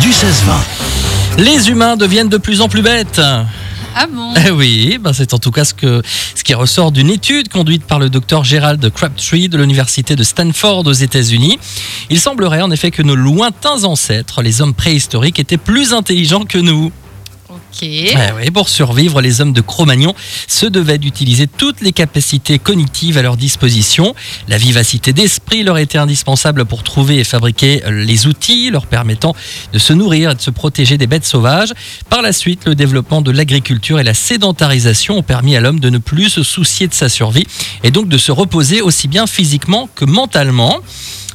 du 16-20. Les humains deviennent de plus en plus bêtes. Ah bon Eh oui, ben c'est en tout cas ce, que, ce qui ressort d'une étude conduite par le docteur Gerald Crabtree de l'université de Stanford aux États-Unis. Il semblerait en effet que nos lointains ancêtres, les hommes préhistoriques, étaient plus intelligents que nous. Ok. Oui, pour survivre, les hommes de Cro-Magnon se devaient d'utiliser toutes les capacités cognitives à leur disposition. La vivacité d'esprit leur était indispensable pour trouver et fabriquer les outils leur permettant de se nourrir et de se protéger des bêtes sauvages. Par la suite, le développement de l'agriculture et la sédentarisation ont permis à l'homme de ne plus se soucier de sa survie et donc de se reposer aussi bien physiquement que mentalement.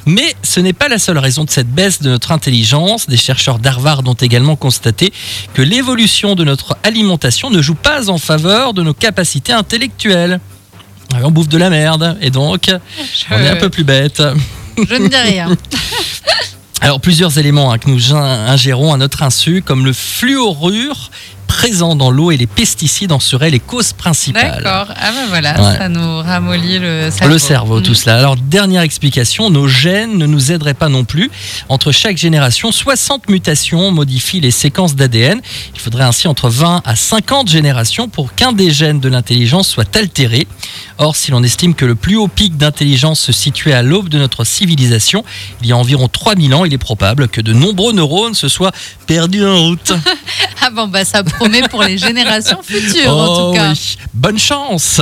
Mais ce n'est pas la seule raison de cette baisse de notre intelligence. Des chercheurs d'Harvard ont également constaté que l'évolution de notre alimentation ne joue pas en faveur de nos capacités intellectuelles. On bouffe de la merde et donc on est un peu plus bête. Je ne dis rien. Alors plusieurs éléments hein, que nous in- ingérons à notre insu, comme le fluorure présent dans l'eau et les pesticides en seraient les causes principales. D'accord. Ah ben voilà, Ouais. ça nous ramollit le cerveau. Le cerveau, tout Mm. cela. Alors, dernière explication, nos gènes ne nous aideraient pas non plus. Entre chaque génération, 60 mutations modifient les séquences d'ADN. Il faudrait ainsi entre 20 à 50 générations pour qu'un des gènes de l'intelligence soit altéré. Or, si l'on estime que le plus haut pic d'intelligence se situait à l'aube de notre civilisation, il y a environ 3000 ans, il est probable que de nombreux neurones se soient perdus en route. Ah bon, bah ça promet pour les générations futures en Oh tout cas. oui. Bonne chance